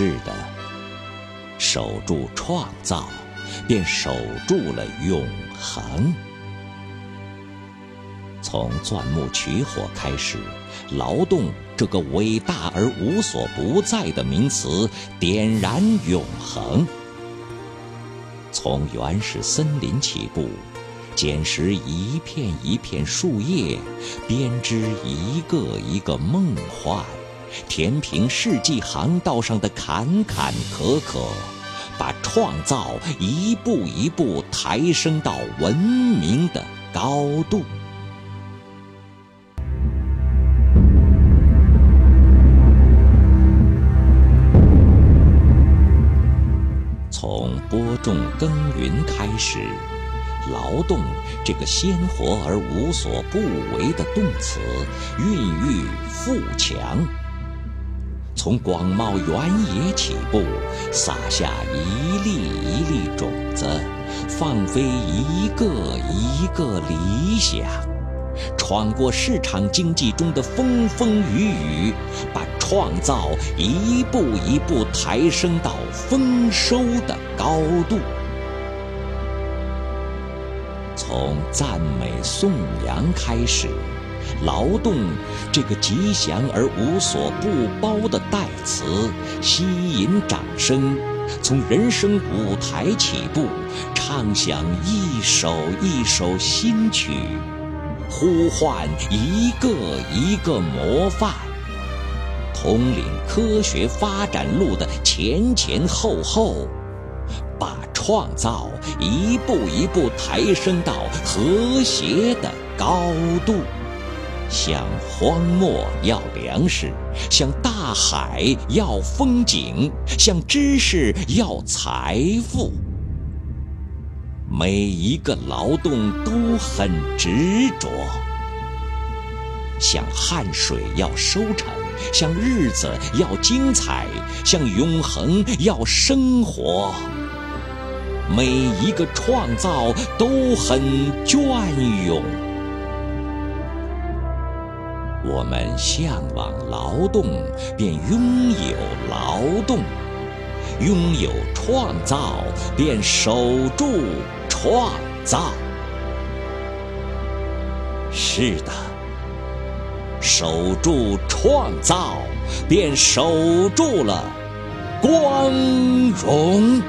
是的，守住创造，便守住了永恒。从钻木取火开始，劳动这个伟大而无所不在的名词点燃永恒。从原始森林起步，捡拾一片一片树叶，编织一个一个梦幻，填平世纪航道上的坎坎坷坷，把创造一步一步抬升到文明的高度。从播种耕耘开始，劳动这个鲜活而无所不为的动词孕育富强。从广袤原野起步，撒下一粒一粒种子，放飞一个一个理想。闯过市场经济中的风风雨雨，把创造一步一步抬升到丰收的高度。从赞美颂扬开始，劳动这个吉祥而无所不包的代词吸引掌声。从人生舞台起步，唱响一首一首新曲。呼唤一个一个模范，统领科学发展路的前前后后，把创造一步一步抬升到和谐的高度。向荒漠要粮食，向大海要风景，向知识要财富。每一个劳动都很执着，像汗水要收成，像日子要精彩，像永恒要生活。每一个创造都很隽永。我们向往劳动，便拥有劳动；拥有创造，便守住。创造，是的，守住创造，便守住了光荣。